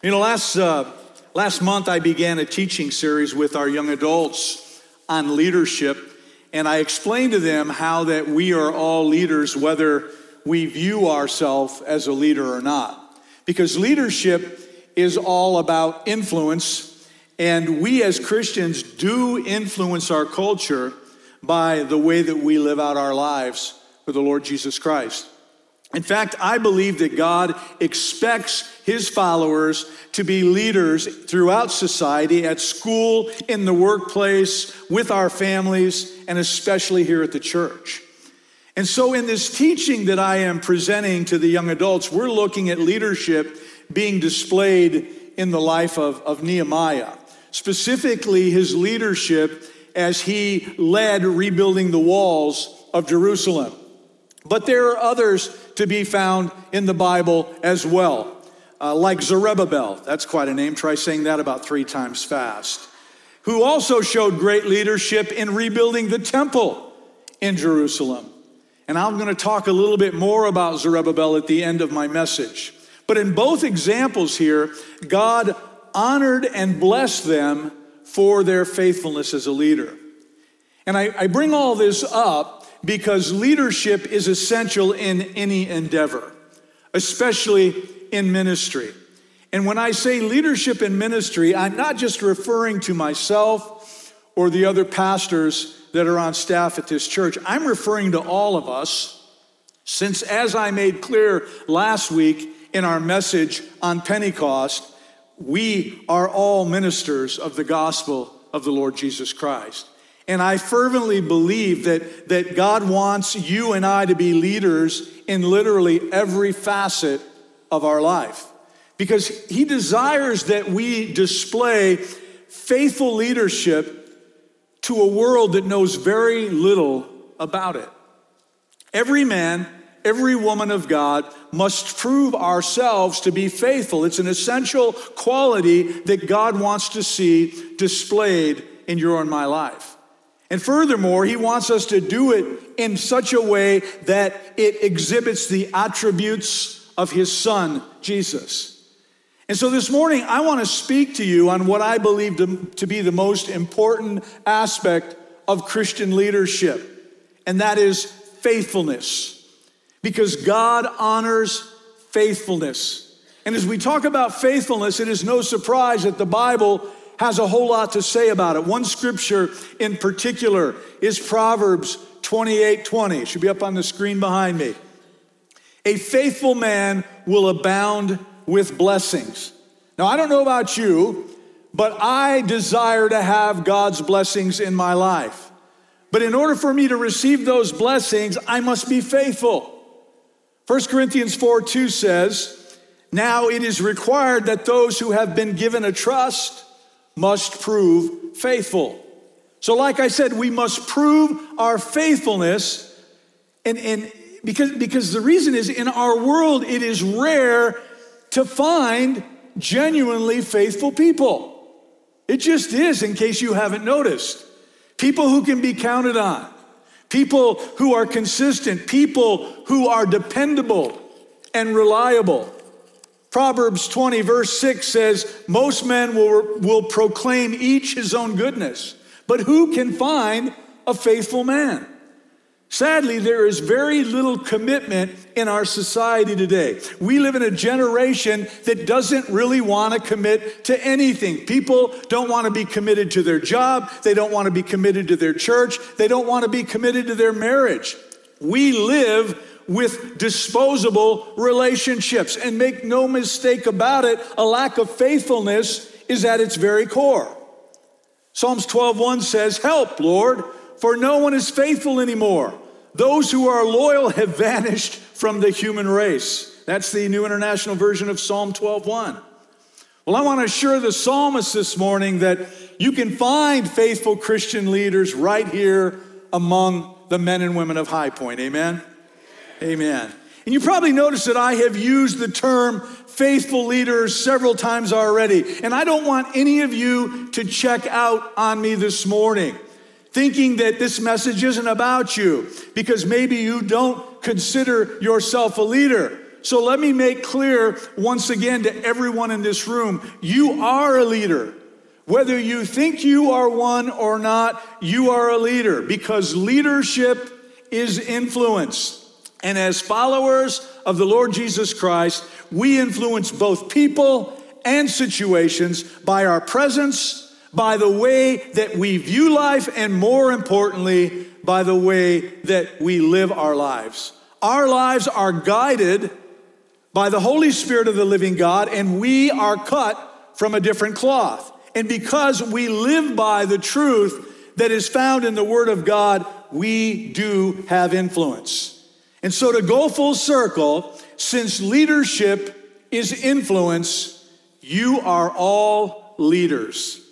You know, last, uh, last month I began a teaching series with our young adults on leadership, and I explained to them how that we are all leaders, whether we view ourselves as a leader or not. Because leadership is all about influence, and we as Christians do influence our culture by the way that we live out our lives for the Lord Jesus Christ. In fact, I believe that God expects his followers to be leaders throughout society, at school, in the workplace, with our families, and especially here at the church. And so, in this teaching that I am presenting to the young adults, we're looking at leadership being displayed in the life of, of Nehemiah, specifically his leadership as he led rebuilding the walls of Jerusalem. But there are others to be found in the Bible as well, uh, like Zerubbabel. That's quite a name. Try saying that about three times fast. Who also showed great leadership in rebuilding the temple in Jerusalem. And I'm going to talk a little bit more about Zerubbabel at the end of my message. But in both examples here, God honored and blessed them for their faithfulness as a leader. And I, I bring all this up because leadership is essential in any endeavor, especially in ministry. And when I say leadership in ministry, I'm not just referring to myself or the other pastors that are on staff at this church. I'm referring to all of us, since as I made clear last week in our message on Pentecost, we are all ministers of the gospel of the Lord Jesus Christ. And I fervently believe that, that God wants you and I to be leaders in literally every facet of our life. Because He desires that we display faithful leadership to a world that knows very little about it. Every man, every woman of God must prove ourselves to be faithful. It's an essential quality that God wants to see displayed in your and my life. And furthermore, he wants us to do it in such a way that it exhibits the attributes of his son, Jesus. And so this morning, I want to speak to you on what I believe to, be the most important aspect of Christian leadership, and that is faithfulness. Because God honors faithfulness. And as we talk about faithfulness, it is no surprise that the Bible has a whole lot to say about it. One scripture in particular is Proverbs 28 20. It should be up on the screen behind me. A faithful man will abound with blessings. Now, I don't know about you, but I desire to have God's blessings in my life. But in order for me to receive those blessings, I must be faithful. 1 Corinthians 4 2 says, Now it is required that those who have been given a trust must prove faithful. So, like I said, we must prove our faithfulness. And, and because, because the reason is in our world, it is rare to find genuinely faithful people. It just is, in case you haven't noticed. People who can be counted on, people who are consistent, people who are dependable and reliable. Proverbs 20, verse 6 says, Most men will, will proclaim each his own goodness, but who can find a faithful man? Sadly, there is very little commitment in our society today. We live in a generation that doesn't really want to commit to anything. People don't want to be committed to their job, they don't want to be committed to their church, they don't want to be committed to their marriage. We live with disposable relationships. And make no mistake about it, a lack of faithfulness is at its very core. Psalms 12:1 says, "Help, Lord, for no one is faithful anymore. Those who are loyal have vanished from the human race." That's the New International Version of Psalm 12:1. Well, I want to assure the psalmist this morning that you can find faithful Christian leaders right here among the men and women of High Point. Amen. Amen. And you probably noticed that I have used the term faithful leaders several times already. And I don't want any of you to check out on me this morning thinking that this message isn't about you because maybe you don't consider yourself a leader. So let me make clear once again to everyone in this room you are a leader. Whether you think you are one or not, you are a leader because leadership is influence. And as followers of the Lord Jesus Christ, we influence both people and situations by our presence, by the way that we view life, and more importantly, by the way that we live our lives. Our lives are guided by the Holy Spirit of the living God, and we are cut from a different cloth. And because we live by the truth that is found in the Word of God, we do have influence. And so, to go full circle, since leadership is influence, you are all leaders.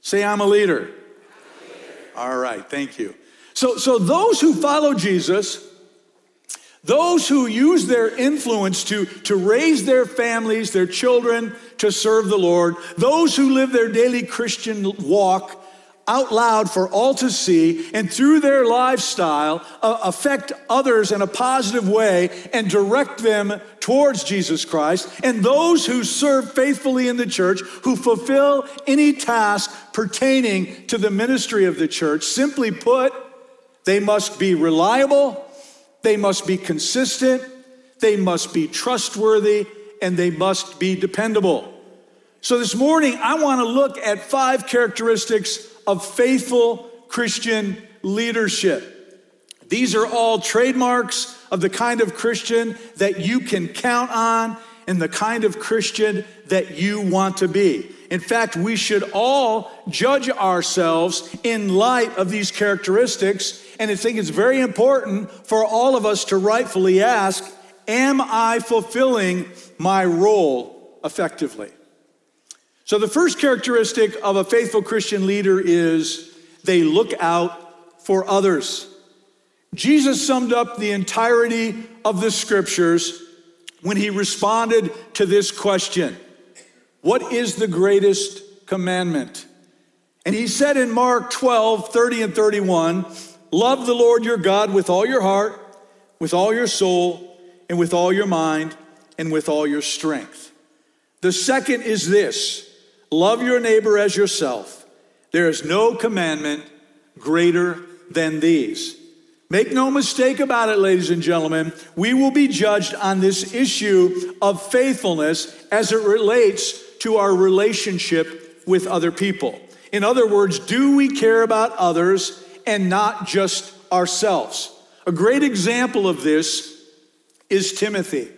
Say, I'm a leader. I'm a leader. All right, thank you. So, so those who follow Jesus, those who use their influence to, to raise their families, their children to serve the Lord, those who live their daily Christian walk out loud for all to see, and through their lifestyle uh, affect others in a positive way and direct them towards Jesus Christ, and those who serve faithfully in the church, who fulfill any task pertaining to the ministry of the church, simply put, they must be reliable they must be consistent, they must be trustworthy, and they must be dependable. So this morning, I want to look at five characteristics of faithful Christian leadership. These are all trademarks of the kind of Christian that you can count on and the kind of Christian that you want to be. In fact, we should all judge ourselves in light of these characteristics. And I think it's very important for all of us to rightfully ask Am I fulfilling my role effectively? So, the first characteristic of a faithful Christian leader is they look out for others. Jesus summed up the entirety of the scriptures when he responded to this question What is the greatest commandment? And he said in Mark 12, 30 and 31, Love the Lord your God with all your heart, with all your soul, and with all your mind, and with all your strength. The second is this love your neighbor as yourself. There is no commandment greater than these. Make no mistake about it, ladies and gentlemen, we will be judged on this issue of faithfulness as it relates to our relationship with other people. In other words, do we care about others and not just ourselves? A great example of this is Timothy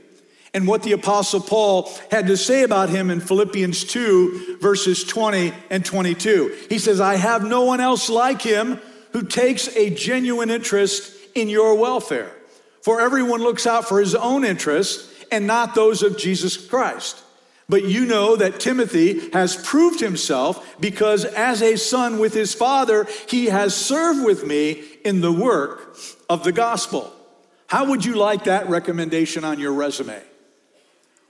and what the Apostle Paul had to say about him in Philippians 2, verses 20 and 22. He says, I have no one else like him who takes a genuine interest in your welfare. For everyone looks out for his own interests and not those of Jesus Christ. But you know that Timothy has proved himself because as a son with his father, he has served with me in the work of the gospel. How would you like that recommendation on your resume?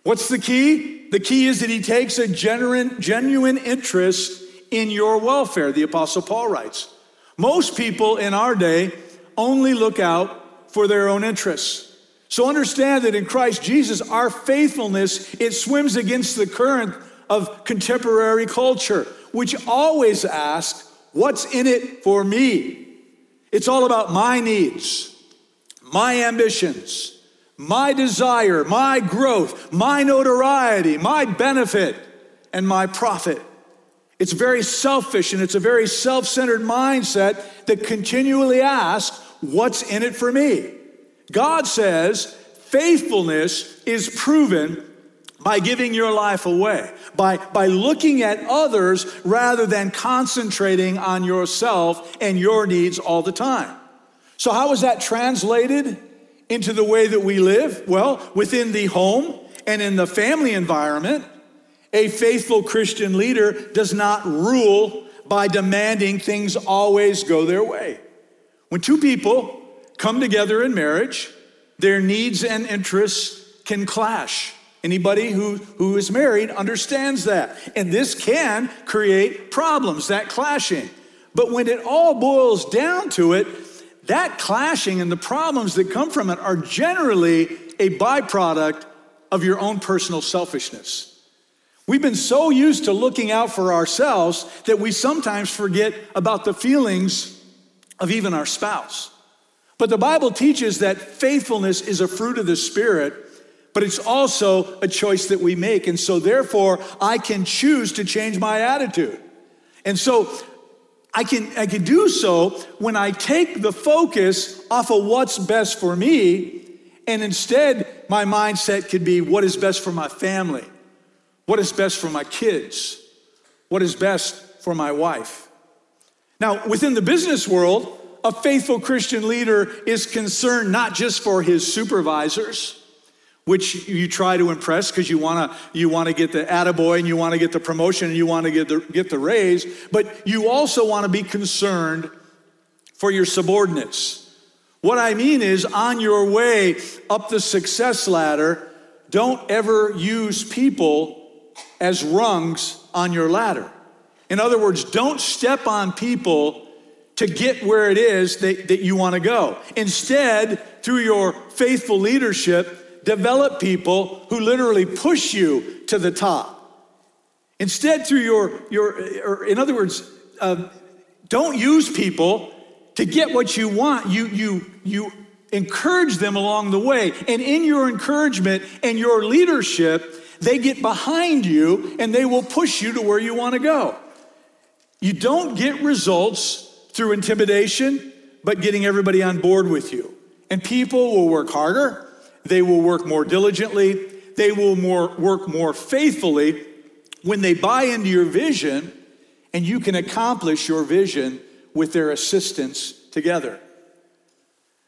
What's the key? The key is that he takes a genuine, genuine interest in your welfare, the Apostle Paul writes. Most people in our day only look out for their own interests. So understand that in Christ Jesus, our faithfulness, it swims against the current of contemporary culture, which always asks, what's in it for me? It's all about my needs, my ambitions, my desire, my growth, my notoriety, my benefit, and my profit. It's very selfish and it's a very self centered mindset that continually asks, What's in it for me? God says faithfulness is proven by giving your life away, by, by looking at others rather than concentrating on yourself and your needs all the time. So, how is that translated into the way that we live? Well, within the home and in the family environment, a faithful Christian leader does not rule by demanding things always go their way. When two people come together in marriage, their needs and interests can clash. Anybody who, who is married understands that. And this can create problems, that clashing. But when it all boils down to it, that clashing and the problems that come from it are generally a byproduct of your own personal selfishness. We've been so used to looking out for ourselves that we sometimes forget about the feelings of even our spouse. But the Bible teaches that faithfulness is a fruit of the Spirit, but it's also a choice that we make. And so, therefore, I can choose to change my attitude. And so, I can, I can do so when I take the focus off of what's best for me, and instead, my mindset could be what is best for my family what is best for my kids? What is best for my wife? Now, within the business world, a faithful Christian leader is concerned not just for his supervisors, which you try to impress because you want to you want to get the attaboy and you want to get the promotion and you want to get the get the raise, but you also want to be concerned for your subordinates. What I mean is on your way up the success ladder, don't ever use people as rungs on your ladder. In other words, don't step on people to get where it is that, that you want to go. Instead, through your faithful leadership, develop people who literally push you to the top. Instead, through your, your or in other words, uh, don't use people to get what you want. You, you, you encourage them along the way. And in your encouragement and your leadership, they get behind you and they will push you to where you want to go. You don't get results through intimidation, but getting everybody on board with you. And people will work harder, they will work more diligently, they will more, work more faithfully when they buy into your vision and you can accomplish your vision with their assistance together.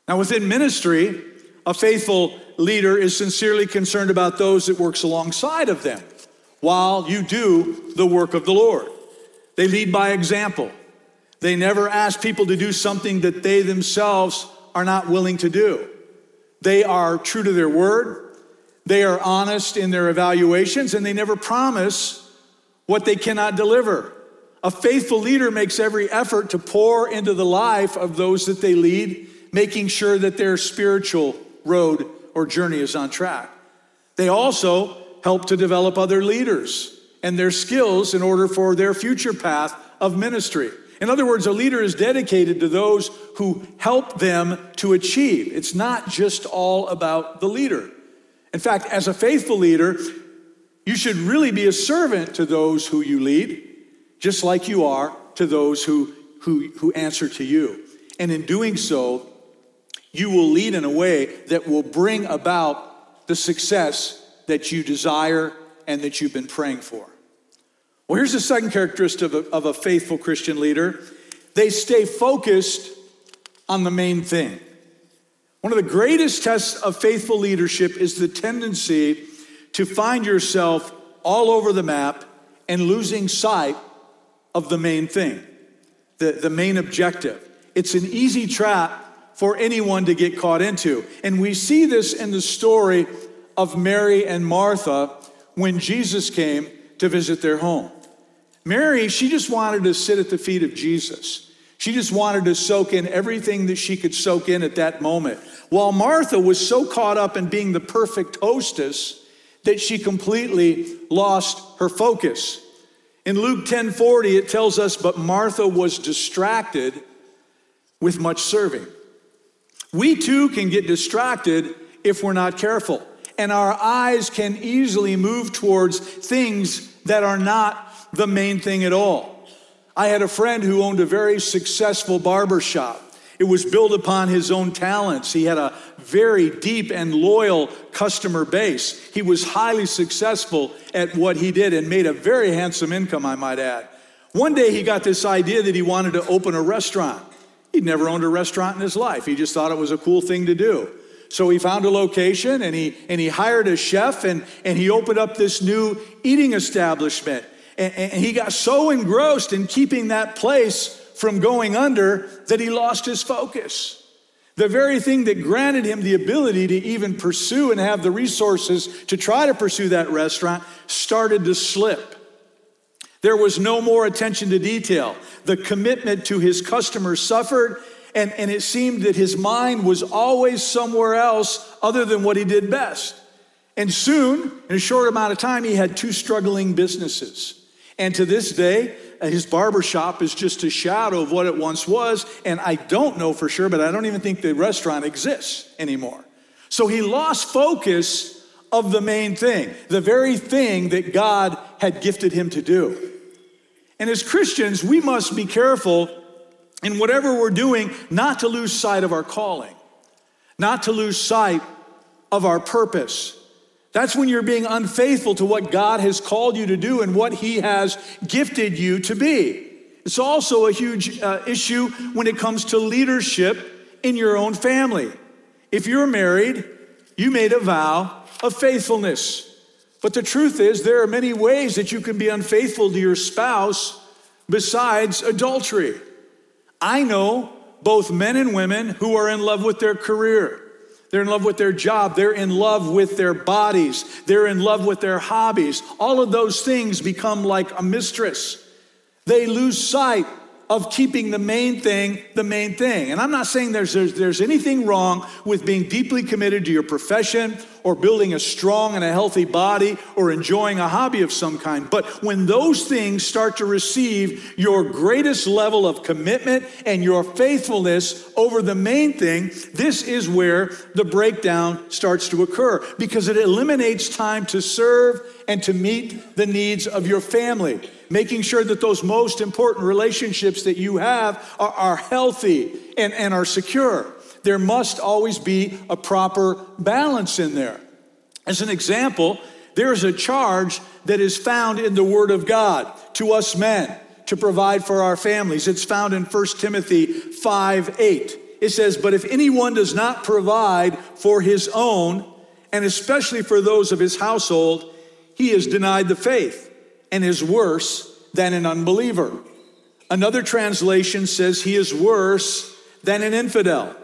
Now, within ministry, a faithful leader is sincerely concerned about those that works alongside of them while you do the work of the Lord. They lead by example. They never ask people to do something that they themselves are not willing to do. They are true to their word. They are honest in their evaluations and they never promise what they cannot deliver. A faithful leader makes every effort to pour into the life of those that they lead, making sure that their spiritual road or journey is on track. They also help to develop other leaders and their skills in order for their future path of ministry. In other words, a leader is dedicated to those who help them to achieve. It's not just all about the leader. In fact, as a faithful leader, you should really be a servant to those who you lead, just like you are to those who, who, who answer to you. And in doing so, you will lead in a way that will bring about the success that you desire and that you've been praying for. Well, here's the second characteristic of a, of a faithful Christian leader they stay focused on the main thing. One of the greatest tests of faithful leadership is the tendency to find yourself all over the map and losing sight of the main thing, the, the main objective. It's an easy trap for anyone to get caught into. And we see this in the story of Mary and Martha when Jesus came to visit their home. Mary, she just wanted to sit at the feet of Jesus. She just wanted to soak in everything that she could soak in at that moment. While Martha was so caught up in being the perfect hostess that she completely lost her focus. In Luke 10:40 it tells us but Martha was distracted with much serving. We too can get distracted if we're not careful. And our eyes can easily move towards things that are not the main thing at all. I had a friend who owned a very successful barber shop. It was built upon his own talents. He had a very deep and loyal customer base. He was highly successful at what he did and made a very handsome income, I might add. One day he got this idea that he wanted to open a restaurant. He'd never owned a restaurant in his life. He just thought it was a cool thing to do. So he found a location and he, and he hired a chef and, and he opened up this new eating establishment. And, and he got so engrossed in keeping that place from going under that he lost his focus. The very thing that granted him the ability to even pursue and have the resources to try to pursue that restaurant started to slip. There was no more attention to detail. The commitment to his customers suffered, and, and it seemed that his mind was always somewhere else other than what he did best. And soon, in a short amount of time, he had two struggling businesses. And to this day, his barber shop is just a shadow of what it once was. And I don't know for sure, but I don't even think the restaurant exists anymore. So he lost focus of the main thing, the very thing that God had gifted him to do. And as Christians, we must be careful in whatever we're doing not to lose sight of our calling, not to lose sight of our purpose. That's when you're being unfaithful to what God has called you to do and what He has gifted you to be. It's also a huge uh, issue when it comes to leadership in your own family. If you're married, you made a vow of faithfulness. But the truth is, there are many ways that you can be unfaithful to your spouse besides adultery. I know both men and women who are in love with their career. They're in love with their job. They're in love with their bodies. They're in love with their hobbies. All of those things become like a mistress. They lose sight of keeping the main thing the main thing. And I'm not saying there's, there's, there's, anything wrong with being deeply committed to your profession or building a strong and a healthy body or enjoying a hobby of some kind. But when those things start to receive your greatest level of commitment and your faithfulness over the main thing, this is where the breakdown starts to occur because it eliminates time to serve and to meet the needs of your family making sure that those most important relationships that you have are, are healthy and, and are secure. There must always be a proper balance in there. As an example, there is a charge that is found in the Word of God to us men to provide for our families. It's found in 1 Timothy 5 8. It says, But if anyone does not provide for his own, and especially for those of his household, he is denied the faith and is worse than an unbeliever. Another translation says he is worse than an infidel.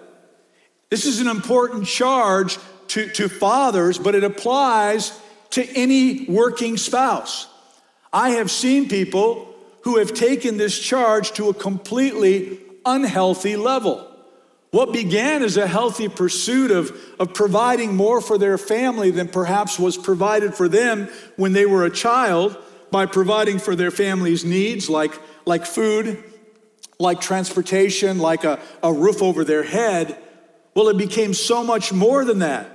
This is an important charge to, to fathers, but it applies to any working spouse. I have seen people who have taken this charge to a completely unhealthy level. What began as a healthy pursuit of, of providing more for their family than perhaps was provided for them when they were a child by providing for their family's needs, like, like food, like transportation, like a, a roof over their head. Well, it became so much more than that.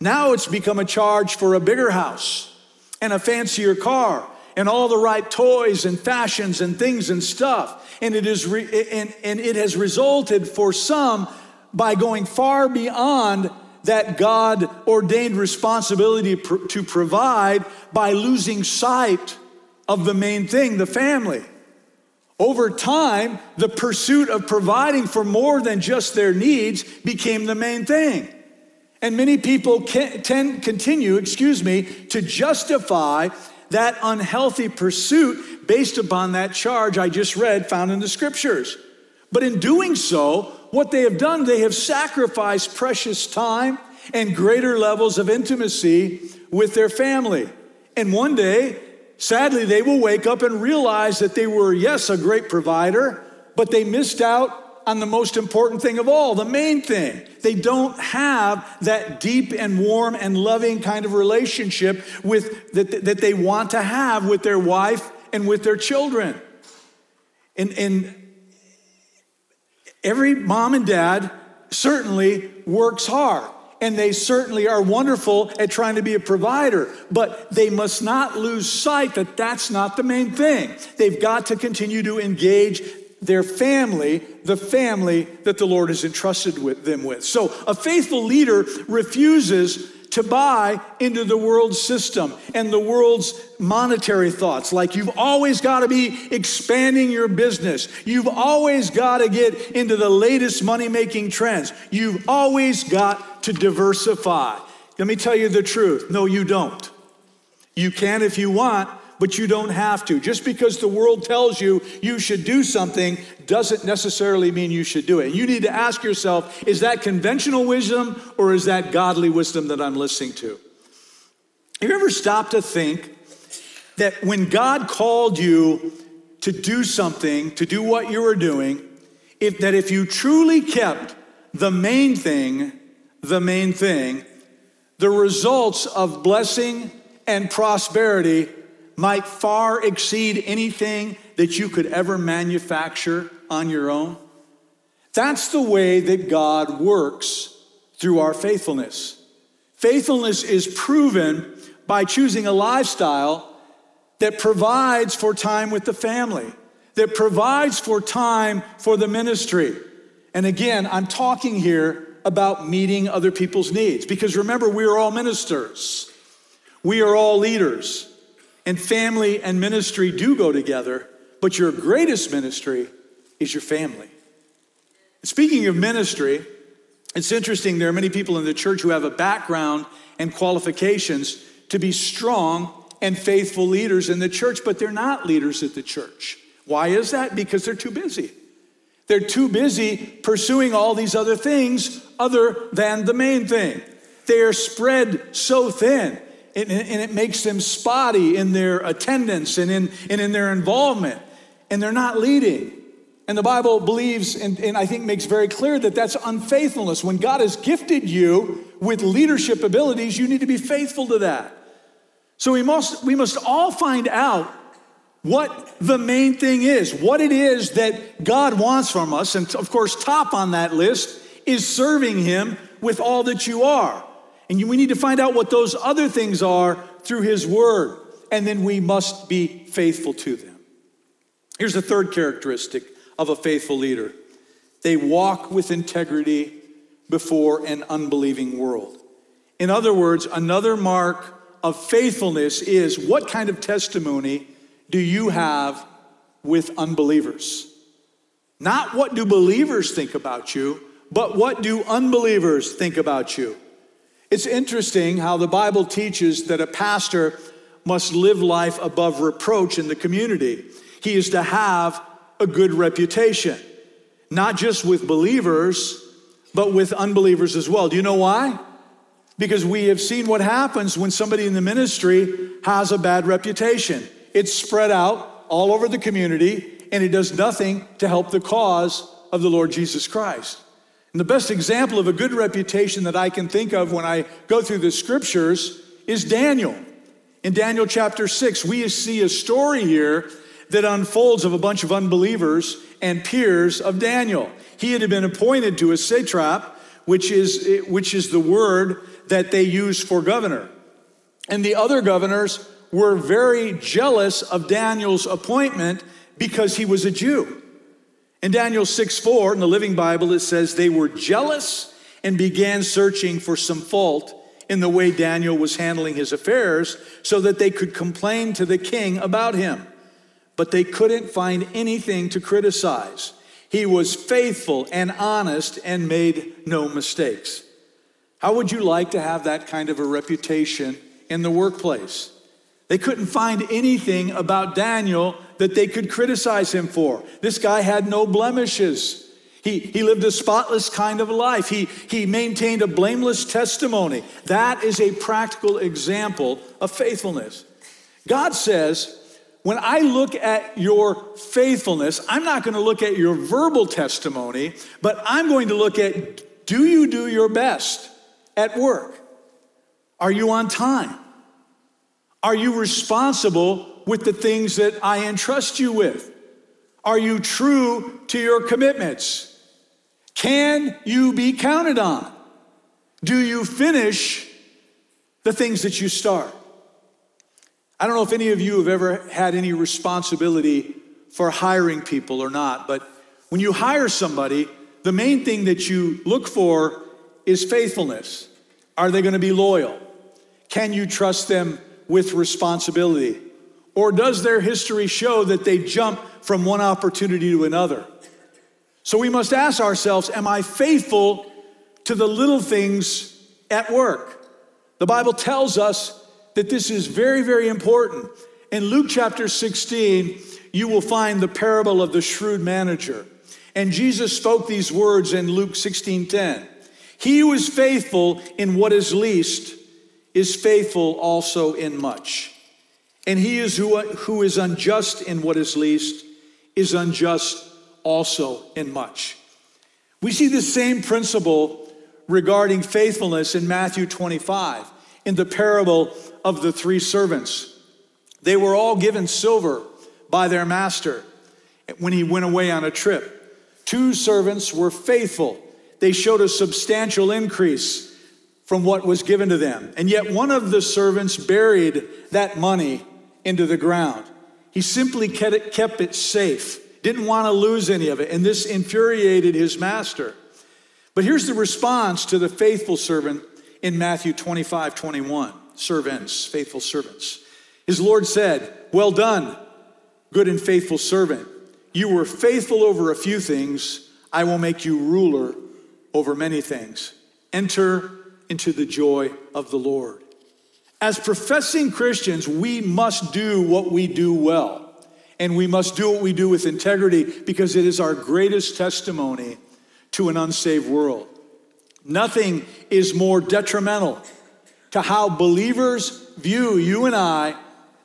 Now it's become a charge for a bigger house and a fancier car and all the right toys and fashions and things and stuff. And it, is re- and, and it has resulted for some by going far beyond that God ordained responsibility pr- to provide by losing sight of the main thing, the family. Over time, the pursuit of providing for more than just their needs became the main thing. And many people can, tend, continue, excuse me, to justify that unhealthy pursuit based upon that charge I just read found in the scriptures. But in doing so, what they have done, they have sacrificed precious time and greater levels of intimacy with their family. And one day, Sadly, they will wake up and realize that they were, yes, a great provider, but they missed out on the most important thing of all, the main thing. They don't have that deep and warm and loving kind of relationship with that, that they want to have with their wife and with their children. And, and every mom and dad certainly works hard and they certainly are wonderful at trying to be a provider, but they must not lose sight that that's not the main thing. They've got to continue to engage their family, the family that the Lord has entrusted with them with. So a faithful leader refuses to buy into the world's system and the world's monetary thoughts. Like you've always got to be expanding your business. You've always got to get into the latest money making trends. You've always got to diversify. Let me tell you the truth. No, you don't. You can if you want, but you don't have to. Just because the world tells you you should do something doesn't necessarily mean you should do it. You need to ask yourself is that conventional wisdom or is that godly wisdom that I'm listening to? Have you ever stopped to think that when God called you to do something, to do what you were doing, if, that if you truly kept the main thing, the main thing, the results of blessing and prosperity might far exceed anything that you could ever manufacture on your own. That's the way that God works through our faithfulness. Faithfulness is proven by choosing a lifestyle that provides for time with the family, that provides for time for the ministry. And again, I'm talking here about meeting other people's needs because remember, we are all ministers, we are all leaders, and family and ministry do go together, but your greatest ministry is your family. Speaking of ministry, it's interesting, there are many people in the church who have a background and qualifications to be strong and faithful leaders in the church, but they're not leaders at the church. Why is that? Because they're too busy. They're too busy pursuing all these other things other than the main thing. They are spread so thin, and, it makes them spotty in their attendance and in, and in their involvement, and they're not leading. And the Bible believes, and, and, I think makes very clear that that's unfaithfulness. When God has gifted you with leadership abilities, you need to be faithful to that. So we must, we must all find out what the main thing is, what it is that God wants from us. And of course, top on that list is serving Him with all that you are. And we need to find out what those other things are through His Word. And then we must be faithful to them. Here's the third characteristic of a faithful leader they walk with integrity before an unbelieving world. In other words, another mark of faithfulness is what kind of testimony do you have with unbelievers? Not what do believers think about you, but what do unbelievers think about you? It's interesting how the Bible teaches that a pastor must live life above reproach in the community. He is to have a good reputation, not just with believers, but with unbelievers as well. Do you know why? because we have seen what happens when somebody in the ministry has a bad reputation. It's spread out all over the community and it does nothing to help the cause of the Lord Jesus Christ. And the best example of a good reputation that I can think of when I go through the scriptures is Daniel. In Daniel chapter 6, we see a story here that unfolds of a bunch of unbelievers and peers of Daniel. He had been appointed to a satrap, which is, which is the word that they use for governor. And the other governors were very jealous of Daniel's appointment because he was a Jew. In Daniel 6 4, in the Living Bible, it says they were jealous and began searching for some fault in the way Daniel was handling his affairs so that they could complain to the king about him. But they couldn't find anything to criticize. He was faithful and honest and made no mistakes. How would you like to have that kind of a reputation in the workplace? They couldn't find anything about Daniel that they could criticize him for. This guy had no blemishes. He, he lived a spotless kind of life. He, he maintained a blameless testimony. That is a practical example of faithfulness. God says, when I look at your faithfulness, I'm not going to look at your verbal testimony, but I'm going to look at do you do your best? at work? Are you on time? Are you responsible with the things that I entrust you with? Are you true to your commitments? Can you be counted on? Do you finish the things that you start? I don't know if any of you have ever had any responsibility for hiring people or not, but when you hire somebody, the main thing that you look for is faithfulness. Are they going to be loyal? Can you trust them with responsibility? Or does their history show that they jump from one opportunity to another? So we must ask ourselves Am I faithful to the little things at work? The Bible tells us that this is very, very important. In Luke chapter 16, you will find the parable of the shrewd manager. And Jesus spoke these words in Luke 16 10. He who is faithful in what is least is faithful also in much. And he is who, who is unjust in what is least is unjust also in much. We see the same principle regarding faithfulness in Matthew 25. in the parable of the three servants. They were all given silver by their master when he went away on a trip. Two servants were faithful. They showed a substantial increase from what was given to them. And yet one of the servants buried that money into the ground. He simply kept it, kept it safe, didn't want to lose any of it. And this infuriated his master. But here's the response to the faithful servant in Matthew 25 21. Servants, faithful servants. His Lord said, Well done, good and faithful servant. You were faithful over a few things, I will make you ruler over many things. Enter into the joy of the Lord. As professing Christians, we must do what we do well. And we must do what we do with integrity because it is our greatest testimony to an unsaved world. Nothing is more detrimental to how believers view you and I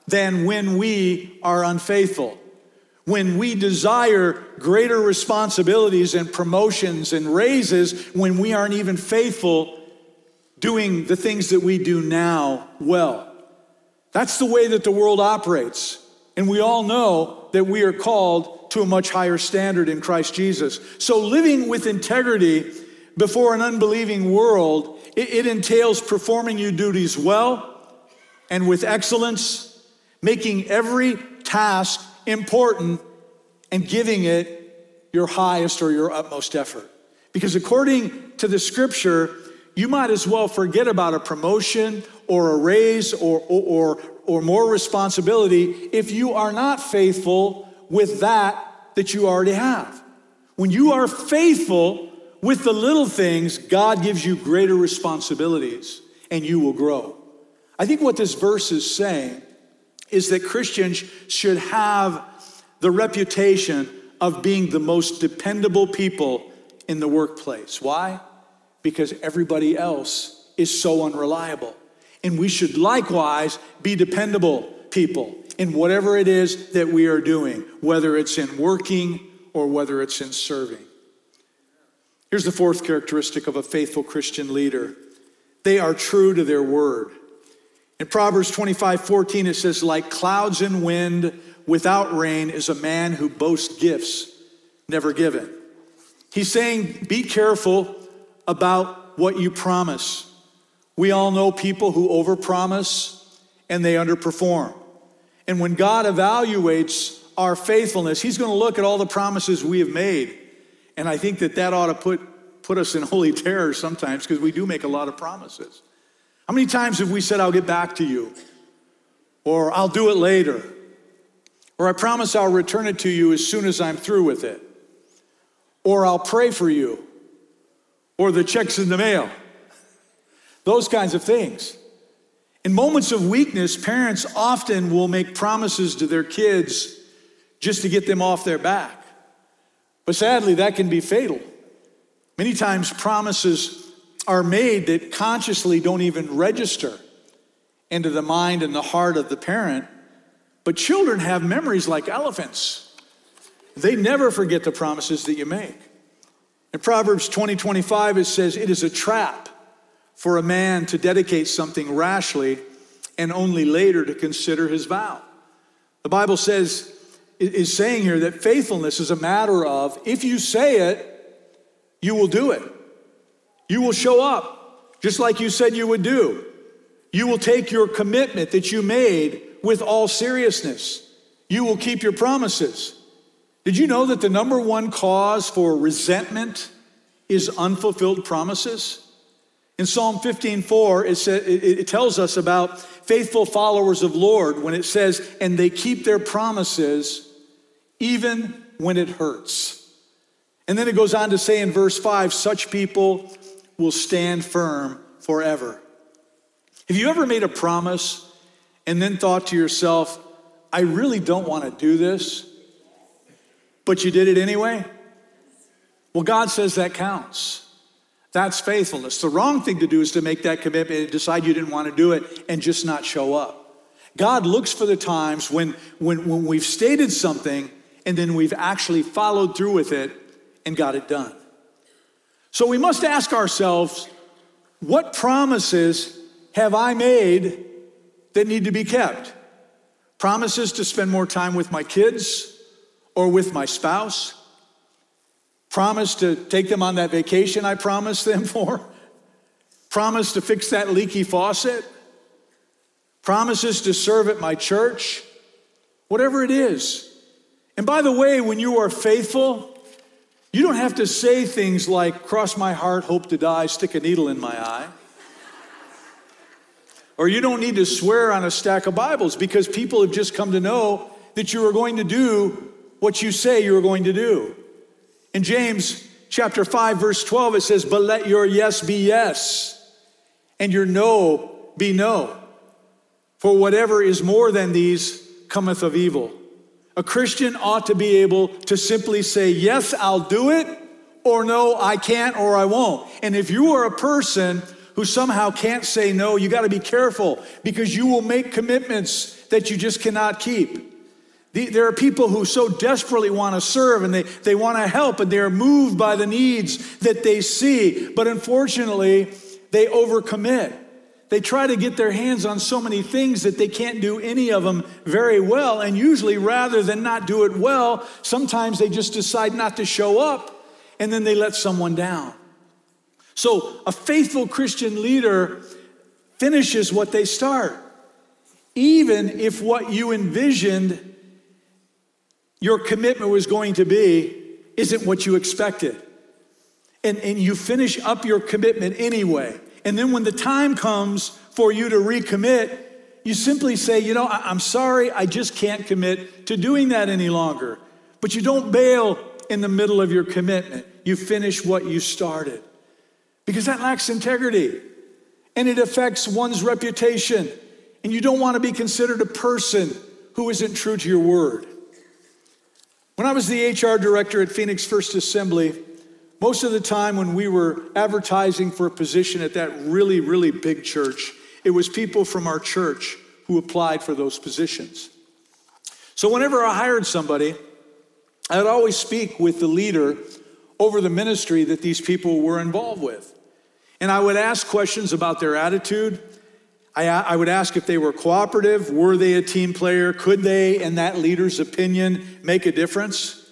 than when we are unfaithful. When we desire greater responsibilities and promotions and raises when we aren't even faithful doing the things that we do now well. That's the way that the world operates. And we all know that we are called to a much higher standard in Christ Jesus. So living with integrity before an unbelieving world, it, it entails performing your duties well and with excellence, making every task important and giving it your highest or your utmost effort. Because according to the scripture, you might as well forget about a promotion or a raise or, or, or, or more responsibility if you are not faithful with that that you already have. When you are faithful with the little things, God gives you greater responsibilities and you will grow. I think what this verse is saying is that Christians should have the reputation of being the most dependable people in the workplace. Why? Because everybody else is so unreliable. And we should likewise be dependable people in whatever it is that we are doing, whether it's in working or whether it's in serving. Here's the fourth characteristic of a faithful Christian leader they are true to their word. In Proverbs 25 14, it says, Like clouds and wind without rain is a man who boasts gifts never given. He's saying, Be careful about what you promise. We all know people who overpromise and they underperform. And when God evaluates our faithfulness, He's going to look at all the promises we have made. And I think that that ought to put, put us in holy terror sometimes because we do make a lot of promises. How many times have we said, I'll get back to you? Or I'll do it later? Or I promise I'll return it to you as soon as I'm through with it? Or I'll pray for you? Or the checks in the mail. Those kinds of things. In moments of weakness, parents often will make promises to their kids just to get them off their back. But sadly, that can be fatal. Many times, promises are made that consciously don't even register into the mind and the heart of the parent. But children have memories like elephants, they never forget the promises that you make. In Proverbs 20 25, it says, It is a trap for a man to dedicate something rashly and only later to consider his vow. The Bible says, is saying here that faithfulness is a matter of if you say it, you will do it. You will show up just like you said you would do. You will take your commitment that you made with all seriousness. You will keep your promises. Did you know that the number one cause for resentment is unfulfilled promises? In Psalm 15:4, it, it tells us about faithful followers of Lord when it says, and they keep their promises even when it hurts. And then it goes on to say in verse 5, such people will stand firm forever. Have you ever made a promise and then thought to yourself, I really don't want to do this? But you did it anyway? Well, God says that counts. That's faithfulness. The wrong thing to do is to make that commitment and decide you didn't want to do it and just not show up. God looks for the times when, when, when we've stated something and then we've actually followed through with it and got it done. So we must ask ourselves what promises have I made that need to be kept? Promises to spend more time with my kids or with my spouse? Promise to take them on that vacation I promised them for? Promise to fix that leaky faucet? Promises to serve at my church? Whatever it is. And by the way, when you are faithful, you don't have to say things like, cross my heart, hope to die, stick a needle in my eye. Or you don't need to swear on a stack of Bibles because people have just come to know that you are going to do what you say you are going to do. In James chapter 5 verse 12 it says, "But let your yes be yes and your no be no. For whatever is more than these cometh of evil." A Christian ought to be able to simply say, "Yes, I'll do it," or "No, I can't or I won't." And if you are a person who somehow can't say no, you got to be careful because you will make commitments that you just cannot keep. There are people who so desperately want to serve and they, they want to help and they're moved by the needs that they see, but unfortunately, they overcommit. They try to get their hands on so many things that they can't do any of them very well. And usually, rather than not do it well, sometimes they just decide not to show up and then they let someone down. So a faithful Christian leader finishes what they start, even if what you envisioned your commitment was going to be isn't what you expected. And, and you finish up your commitment anyway. And then when the time comes for you to recommit, you simply say, you know, I'm sorry, I just can't commit to doing that any longer. But you don't bail in the middle of your commitment. You finish what you started because that lacks integrity and it affects one's reputation. And you don't want to be considered a person who isn't true to your word. When I was the HR director at Phoenix First Assembly, most of the time when we were advertising for a position at that really, really big church, it was people from our church who applied for those positions. So whenever I hired somebody, I would always speak with the leader over the ministry that these people were involved with. And I would ask questions about their attitude. I, I, would ask if they were cooperative. Were they a team player? Could they, in that leader's opinion, make a difference?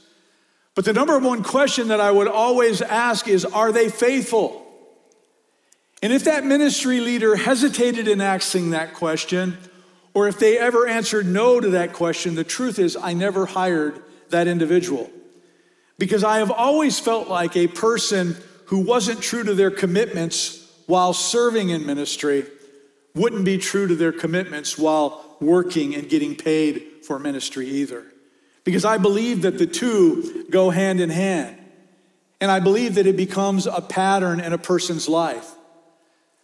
But the number one question that I would always ask is Are they faithful? And if that ministry leader hesitated in asking that question, or if they ever answered no to that question, the truth is, I never hired that individual. Because I have always felt like a person who wasn't true to their commitments while serving in ministry wouldn't be true to their commitments while working and getting paid for ministry either. Because I believe that the two go hand in hand. And I believe that it becomes a pattern in a person's life.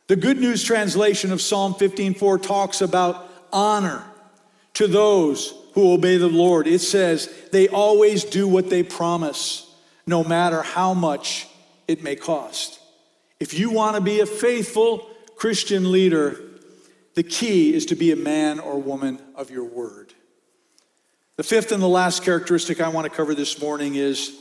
The Good News translation of Psalm 15:4 talks about honor to those who obey the Lord. It says, they always do what they promise, no matter how much it may cost. If you want to be a faithful Christian leader, the key is to be a man or woman of your word. The fifth and the last characteristic I want to cover this morning is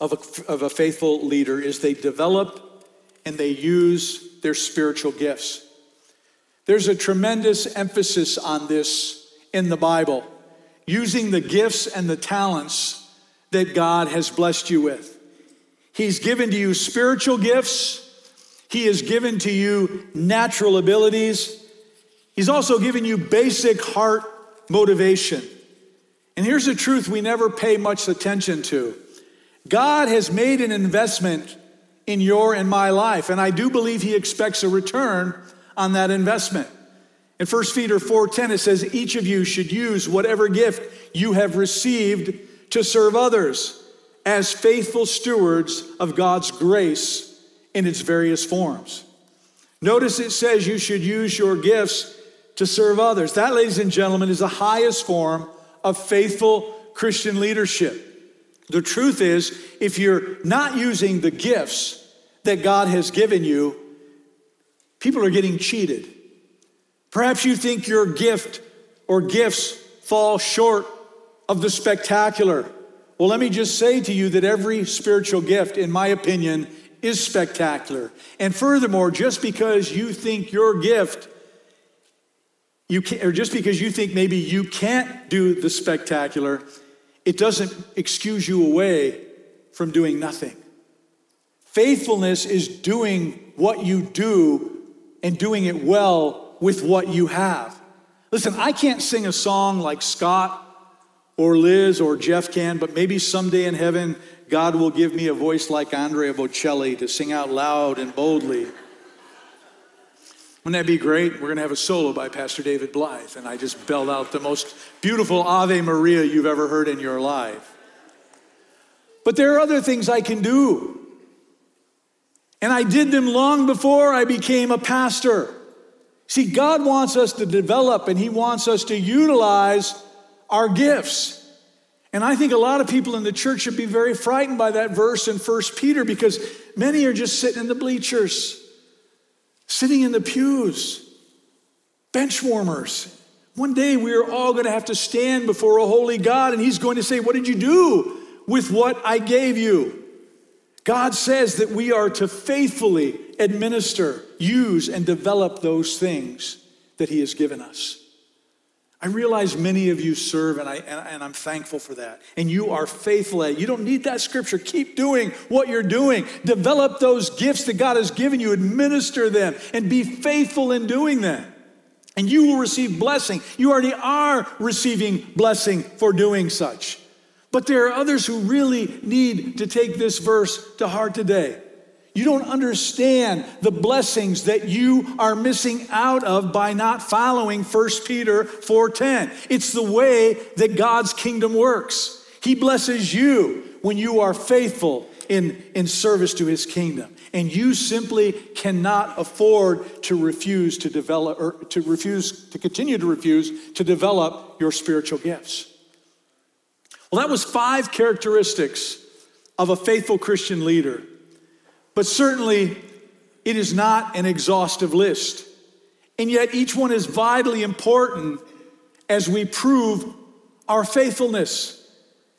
of a, of a faithful leader is they develop and they use their spiritual gifts. There's a tremendous emphasis on this in the Bible, using the gifts and the talents that God has blessed you with. He's given to you spiritual gifts. He has given to you natural abilities. He's also given you basic heart motivation. And here's the truth we never pay much attention to God has made an investment in your and my life, and I do believe He expects a return on that investment. In 1 Peter 4:10 it says each of you should use whatever gift you have received to serve others as faithful stewards of God's grace in its various forms. Notice it says you should use your gifts to serve others. That, ladies and gentlemen, is the highest form of faithful Christian leadership. The truth is, if you're not using the gifts that God has given you, people are getting cheated. Perhaps you think your gift or gifts fall short of the spectacular well, let me just say to you that every spiritual gift, in my opinion, is spectacular. And furthermore, just because you think your gift, you can, or just because you think maybe you can't do the spectacular, it doesn't excuse you away from doing nothing. Faithfulness is doing what you do and doing it well with what you have. Listen, I can't sing a song like Scott or Liz or Jeff can, but maybe someday in heaven, God will give me a voice like Andrea Bocelli to sing out loud and boldly. Wouldn't that be great? We're going to have a solo by Pastor David Blythe, and I just belled out the most beautiful Ave Maria you've ever heard in your life. But there are other things I can do. And I did them long before I became a pastor. See, God wants us to develop and He wants us to utilize our gifts. And I think a lot of people in the church should be very frightened by that verse in 1 Peter because many are just sitting in the bleachers, sitting in the pews, bench warmers. One day we are all going to have to stand before a holy God and He's going to say, What did you do with what I gave you? God says that we are to faithfully administer, use, and develop those things that He has given us. I realize many of you serve, and, I, and, I'm thankful for that. And you are faithful at it. You don't need that scripture. Keep doing what you're doing. Develop those gifts that God has given you, administer them, and be faithful in doing them. And you will receive blessing. You already are receiving blessing for doing such. But there are others who really need to take this verse to heart today. You don't understand the blessings that you are missing out of by not following 1 Peter 4:10. It's the way that God's kingdom works. He blesses you when you are faithful in, in service to his kingdom. And you simply cannot afford to refuse to develop or to refuse to continue to refuse to develop your spiritual gifts. Well, that was five characteristics of a faithful Christian leader. But certainly, it is not an exhaustive list. And yet, each one is vitally important as we prove our faithfulness.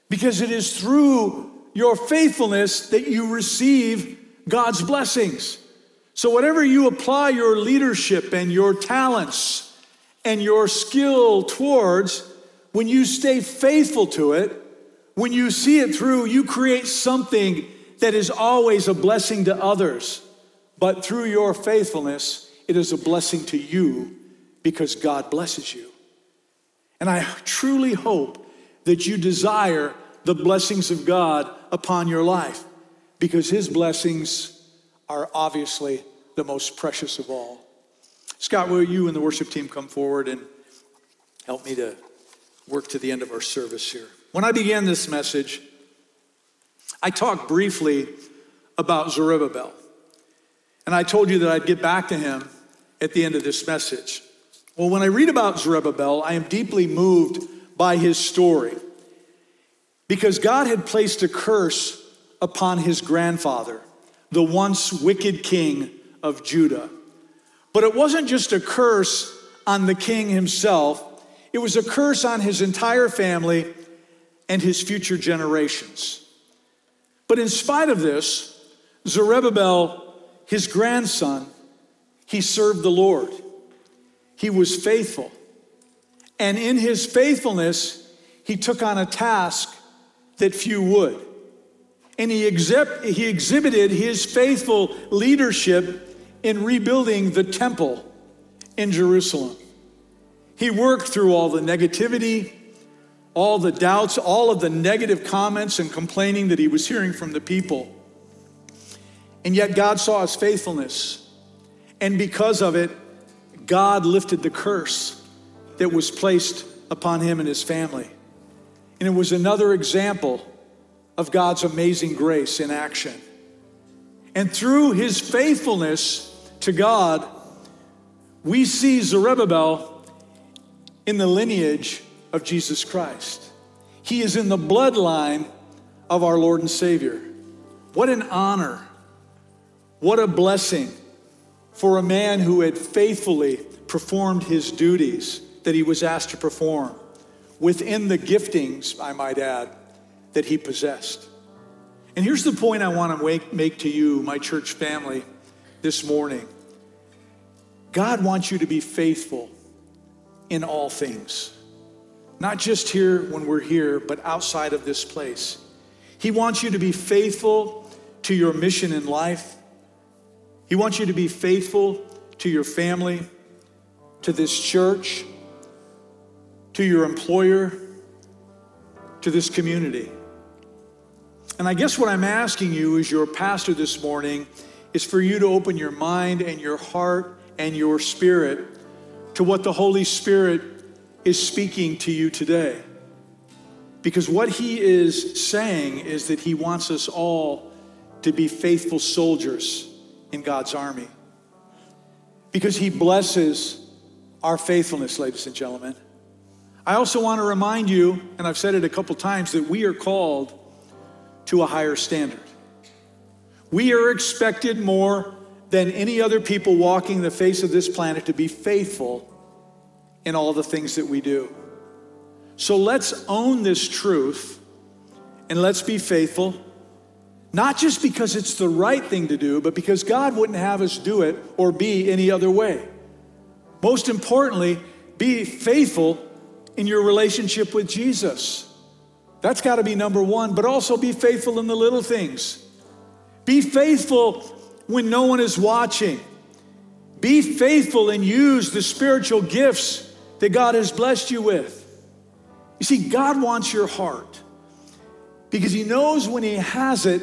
Because it is through your faithfulness that you receive God's blessings. So, whatever you apply your leadership and your talents and your skill towards, when you stay faithful to it, when you see it through, you create something that is always a blessing to others. But through your faithfulness, it is a blessing to you because God blesses you. And I truly hope that you desire the blessings of God upon your life because His blessings are obviously the most precious of all. Scott, will you and the worship team come forward and help me to work to the end of our service here? When I began this message, I talked briefly about Zerubbabel. And I told you that I'd get back to him at the end of this message. Well, when I read about Zerubbabel, I am deeply moved by his story because God had placed a curse upon his grandfather, the once wicked king of Judah. But it wasn't just a curse on the king himself, it was a curse on his entire family and his future generations. But in spite of this, Zerubbabel, his grandson, he served the Lord. He was faithful. And in his faithfulness, he took on a task that few would. And he, he exhibited his faithful leadership in rebuilding the temple in Jerusalem. He worked through all the negativity, all the doubts, all of the negative comments and complaining that he was hearing from the people. And yet God saw his faithfulness. And because of it, God lifted the curse that was placed upon him and his family. And it was another example of God's amazing grace in action. And through his faithfulness to God, we see Zerubbabel in the lineage of Jesus Christ. He is in the bloodline of our Lord and Savior. What an honor. What a blessing for a man who had faithfully performed his duties that he was asked to perform within the giftings, I might add, that he possessed. And here's the point I want to make, make to you, my church family, this morning God wants you to be faithful in all things, not just here when we're here, but outside of this place. He wants you to be faithful to your mission in life. He wants you to be faithful to your family, to this church, to your employer, to this community. And I guess what I'm asking you as your pastor this morning is for you to open your mind and your heart and your spirit to what the Holy Spirit is speaking to you today. Because what he is saying is that he wants us all to be faithful soldiers in God's army. Because he blesses our faithfulness, ladies and gentlemen. I also want to remind you, and I've said it a couple times, that we are called to a higher standard. We are expected more than any other people walking the face of this planet to be faithful in all the things that we do. So let's own this truth and let's be faithful, not just because it's the right thing to do, but because God wouldn't have us do it or be any other way. Most importantly, be faithful in your relationship with Jesus. That's got to be number one, but also be faithful in the little things. Be faithful when no one is watching. Be faithful and use the spiritual gifts that God has blessed you with. You see, God wants your heart because He knows when He has it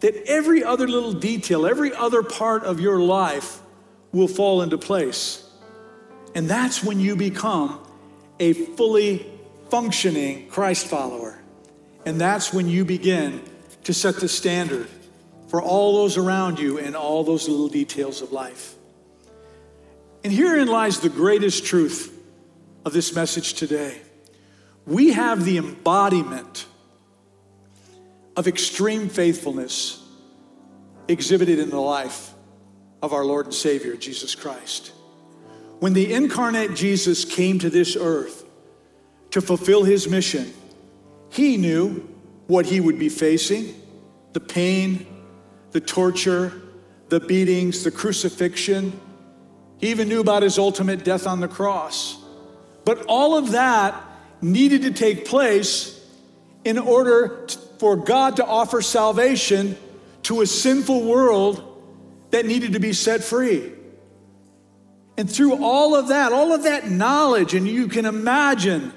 that every other little detail, every other part of your life will fall into place. And that's when you become a fully functioning Christ follower. And that's when you begin to set the standard for all those around you and all those little details of life. And herein lies the greatest truth of this message today. We have the embodiment of extreme faithfulness exhibited in the life of our Lord and Savior, Jesus Christ. When the incarnate Jesus came to this earth to fulfill his mission, he knew what he would be facing the pain, the torture, the beatings, the crucifixion. He even knew about his ultimate death on the cross. But all of that needed to take place in order for God to offer salvation to a sinful world that needed to be set free. And through all of that, all of that knowledge, and you can imagine,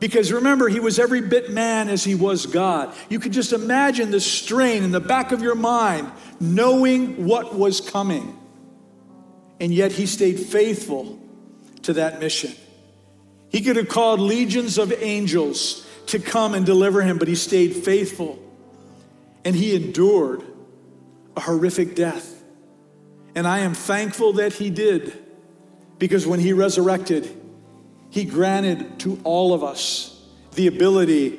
because remember, he was every bit man as he was God. You could just imagine the strain in the back of your mind, knowing what was coming. And yet he stayed faithful to that mission. He could have called legions of angels to come and deliver him, but he stayed faithful. And he endured a horrific death. And I am thankful that he did, because when he resurrected, he granted to all of us the ability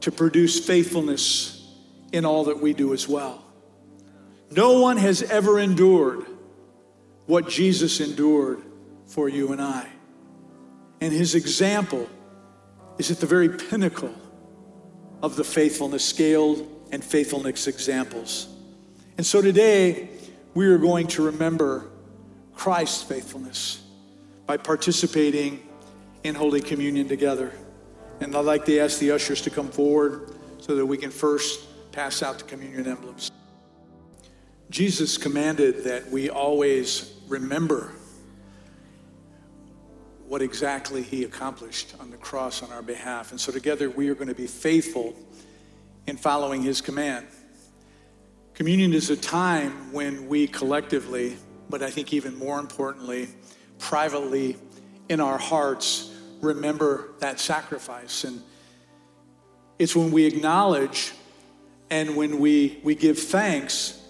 to produce faithfulness in all that we do as well. No one has ever endured what Jesus endured for you and I. And his example is at the very pinnacle of the faithfulness scale and faithfulness examples. And so today, we are going to remember Christ's faithfulness by participating in Holy Communion together. And I'd like to ask the ushers to come forward so that we can first pass out the communion emblems. Jesus commanded that we always remember what exactly he accomplished on the cross on our behalf. And so together we are going to be faithful in following his command. Communion is a time when we collectively, but I think even more importantly, privately in our hearts, remember that sacrifice. And it's when we acknowledge and when we, we give thanks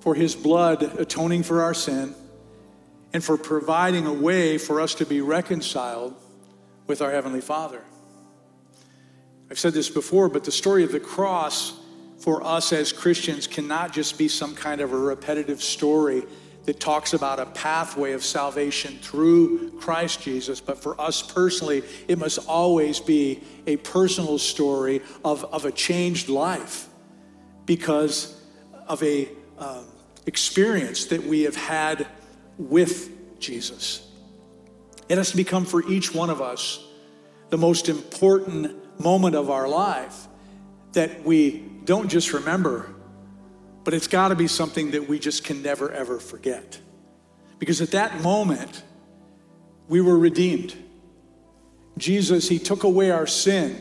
for his blood atoning for our sin and for providing a way for us to be reconciled with our Heavenly Father. I've said this before, but the story of the cross for us as Christians cannot just be some kind of a repetitive story that talks about a pathway of salvation through Christ Jesus. But for us personally, it must always be a personal story of, of a changed life because of a um, experience that we have had with Jesus. It has to become for each one of us the most important moment of our life that we don't just remember, but it's got to be something that we just can never, ever forget. Because at that moment, we were redeemed. Jesus, He took away our sin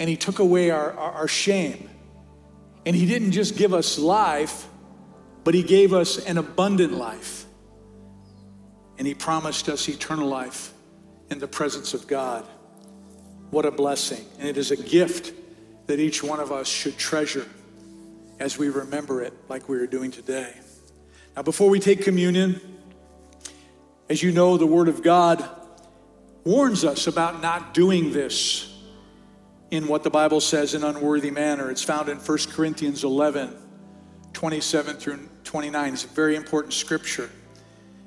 and He took away our, our, our shame. And He didn't just give us life, but He gave us an abundant life. And He promised us eternal life in the presence of God. What a blessing. And it is a gift that each one of us should treasure as we remember it, like we are doing today. Now, before we take communion, as you know, the Word of God warns us about not doing this in what the Bible says an unworthy manner. It's found in 1 Corinthians 11, 27 through 29. It's a very important scripture.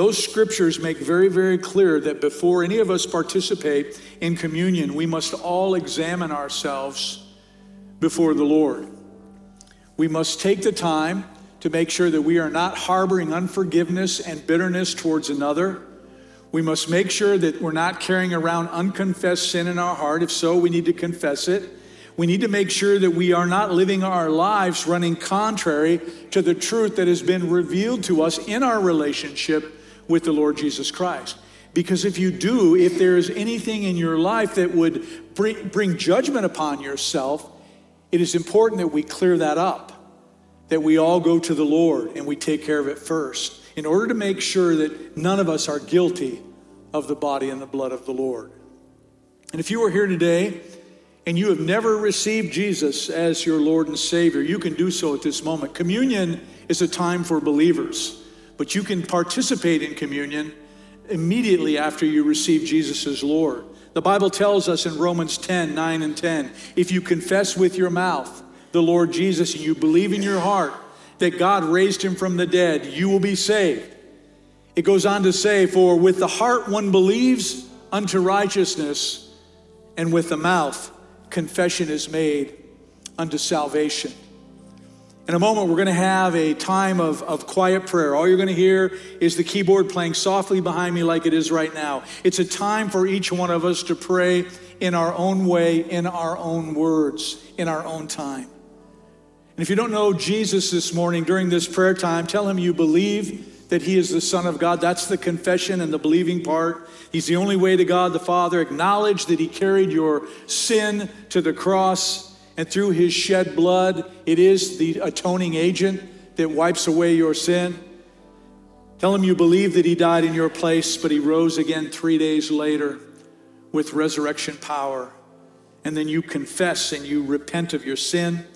Those scriptures make very, very clear that before any of us participate in communion, we must all examine ourselves before the Lord. We must take the time to make sure that we are not harboring unforgiveness and bitterness towards another. We must make sure that we're not carrying around unconfessed sin in our heart. If so, we need to confess it. We need to make sure that we are not living our lives running contrary to the truth that has been revealed to us in our relationship with the Lord Jesus Christ. Because if you do, if there is anything in your life that would bring, judgment upon yourself, it is important that we clear that up, that we all go to the Lord and we take care of it first, in order to make sure that none of us are guilty of the body and the blood of the Lord. And if you are here today and you have never received Jesus as your Lord and Savior, you can do so at this moment. Communion is a time for believers, but you can participate in communion immediately after you receive Jesus as Lord. The Bible tells us in Romans 10 9 and 10 if you confess with your mouth the Lord Jesus and you believe in your heart that God raised him from the dead, you will be saved. It goes on to say, For with the heart one believes unto righteousness, and with the mouth confession is made unto salvation. In a moment, we're going to have a time of, of quiet prayer. All you're going to hear is the keyboard playing softly behind me, like it is right now. It's a time for each one of us to pray in our own way, in our own words, in our own time. And if you don't know Jesus this morning during this prayer time, tell him you believe that he is the Son of God. That's the confession and the believing part. He's the only way to God the Father. Acknowledge that he carried your sin to the cross, and through his shed blood, it is the atoning agent that wipes away your sin. Tell him you believe that he died in your place, but he rose again three days later with resurrection power. And then you confess and you repent of your sin.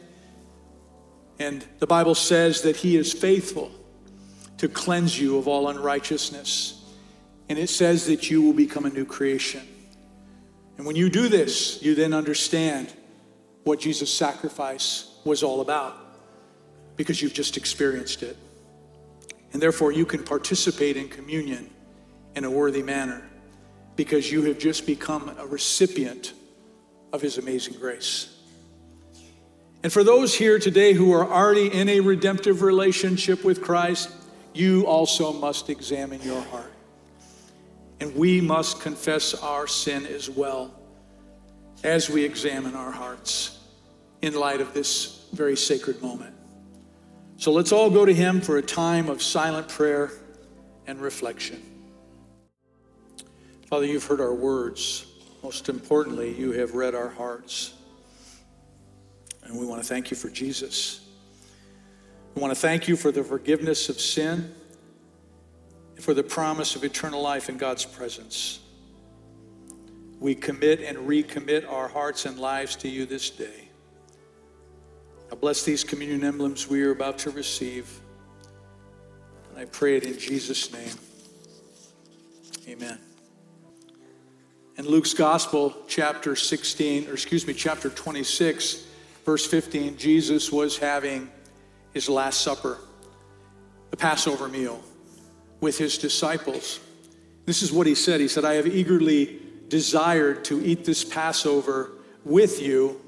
And the Bible says that he is faithful to cleanse you of all unrighteousness. And it says that you will become a new creation. And when you do this, you then understand what Jesus' sacrifice was all about because you've just experienced it. And therefore, you can participate in communion in a worthy manner because you have just become a recipient of His amazing grace. And for those here today who are already in a redemptive relationship with Christ, you also must examine your heart. And we must confess our sin as well as we examine our hearts in light of this very sacred moment. So let's all go to Him for a time of silent prayer and reflection. Father, you've heard our words. Most importantly, you have read our hearts. And we want to thank you for Jesus. We want to thank you for the forgiveness of sin, and for the promise of eternal life in God's presence. We commit and recommit our hearts and lives to you this day. I bless these communion emblems we are about to receive. And I pray it in Jesus' name. Amen. In Luke's Gospel, chapter 16, or excuse me, chapter 26, verse 15, Jesus was having his Last Supper, the Passover meal, with his disciples. This is what he said. He said, I have eagerly desired to eat this Passover with you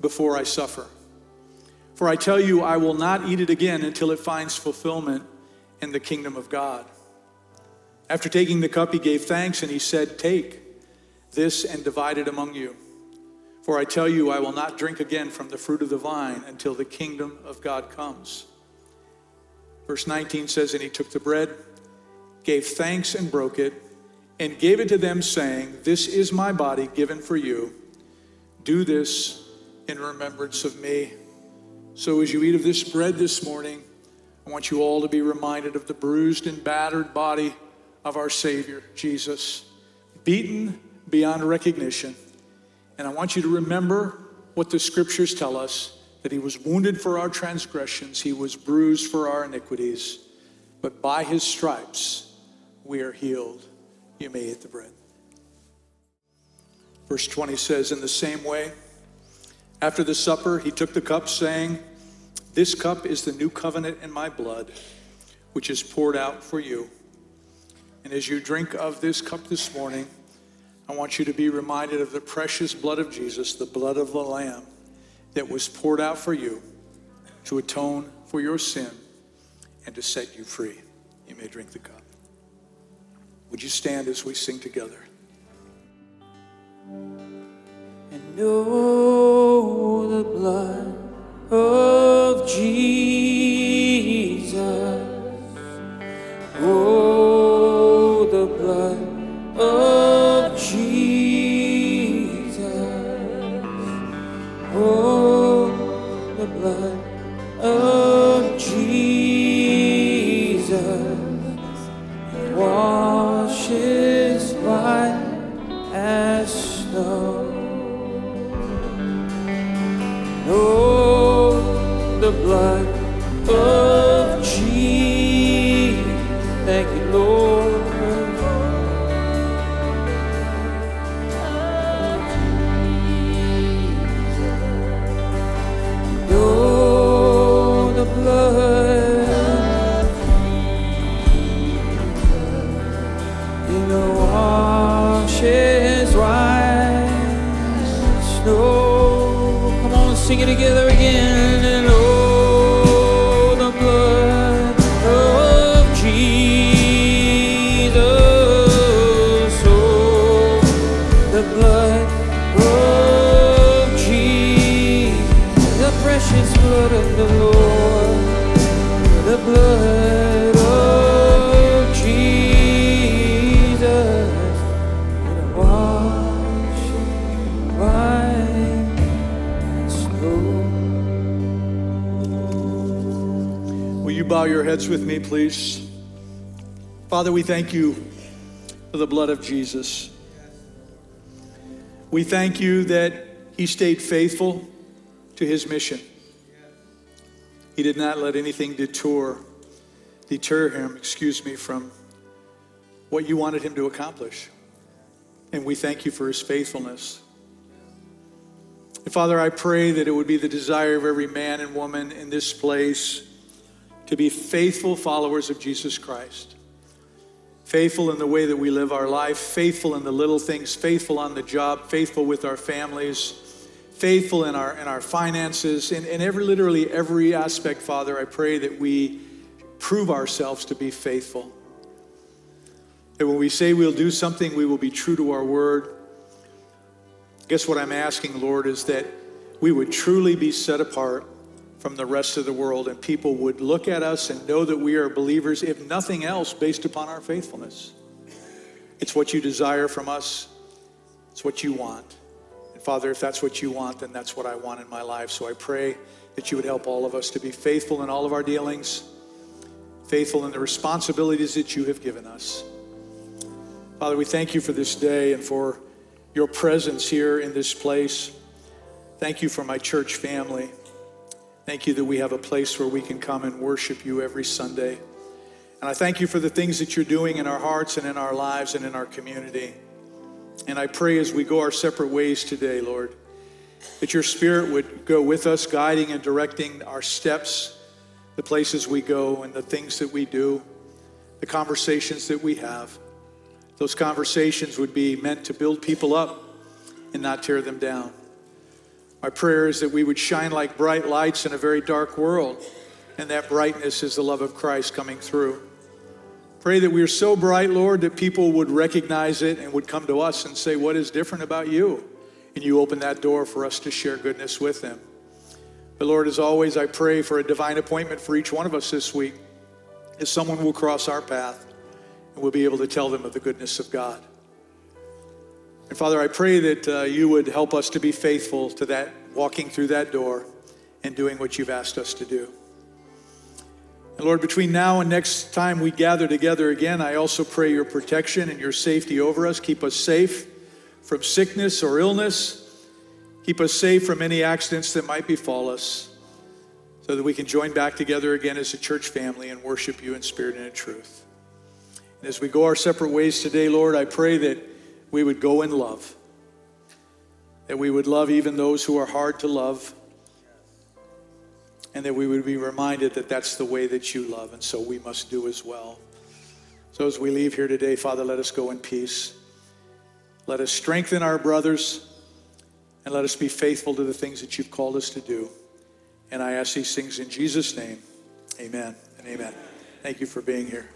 before I suffer. For I tell you, I will not eat it again until it finds fulfillment in the kingdom of God. After taking the cup, he gave thanks and he said, Take this and divide it among you. For I tell you, I will not drink again from the fruit of the vine until the kingdom of God comes. Verse 19 says, And he took the bread, gave thanks and broke it, and gave it to them, saying, This is my body given for you. Do this in remembrance of me. So as you eat of this bread this morning, I want you all to be reminded of the bruised and battered body of our Savior, Jesus, beaten beyond recognition. And I want you to remember what the scriptures tell us that he was wounded for our transgressions, he was bruised for our iniquities, but by his stripes we are healed. You may eat the bread. Verse 20 says, In the same way, after the supper, he took the cup, saying, This cup is the new covenant in my blood, which is poured out for you. And as you drink of this cup this morning, I want you to be reminded of the precious blood of Jesus, the blood of the Lamb that was poured out for you to atone for your sin and to set you free. You may drink the cup. Would you stand as we sing together? And know the blood of Jesus. You bow your heads with me, please? Father, we thank you for the blood of Jesus. We thank you that he stayed faithful to his mission. He did not let anything detour, deter him, excuse me, from what you wanted him to accomplish. And we thank you for his faithfulness. And Father, I pray that it would be the desire of every man and woman in this place to be faithful followers of Jesus Christ. Faithful in the way that we live our life, faithful in the little things, faithful on the job, faithful with our families, faithful in our in our finances, in, in every literally every aspect, Father. I pray that we prove ourselves to be faithful. That when we say we'll do something, we will be true to our word. Guess what I'm asking, Lord, is that we would truly be set apart from the rest of the world and people would look at us and know that we are believers, if nothing else, based upon our faithfulness. It's what you desire from us, it's what you want. And Father, if that's what you want, then that's what I want in my life. So I pray that you would help all of us to be faithful in all of our dealings, faithful in the responsibilities that you have given us. Father, we thank you for this day and for your presence here in this place. Thank you for my church family. Thank you that we have a place where we can come and worship you every Sunday. And I thank you for the things that you're doing in our hearts and in our lives and in our community. And I pray as we go our separate ways today, Lord, that your spirit would go with us, guiding and directing our steps, the places we go, and the things that we do, the conversations that we have. Those conversations would be meant to build people up and not tear them down. My prayer is that we would shine like bright lights in a very dark world, and that brightness is the love of Christ coming through. Pray that we are so bright, Lord, that people would recognize it and would come to us and say, What is different about you? And you open that door for us to share goodness with them. But Lord, as always, I pray for a divine appointment for each one of us this week, as someone will cross our path and we'll be able to tell them of the goodness of God. And Father, I pray that uh, you would help us to be faithful to that, walking through that door and doing what you've asked us to do. And Lord, between now and next time we gather together again, I also pray your protection and your safety over us. Keep us safe from sickness or illness. Keep us safe from any accidents that might befall us so that we can join back together again as a church family and worship you in spirit and in truth. And as we go our separate ways today, Lord, I pray that we would go in love, that we would love even those who are hard to love, and that we would be reminded that that's the way that you love, and so we must do as well. So as we leave here today, Father, let us go in peace. Let us strengthen our brothers, and let us be faithful to the things that you've called us to do. And I ask these things in Jesus' name. Amen and amen. Thank you for being here.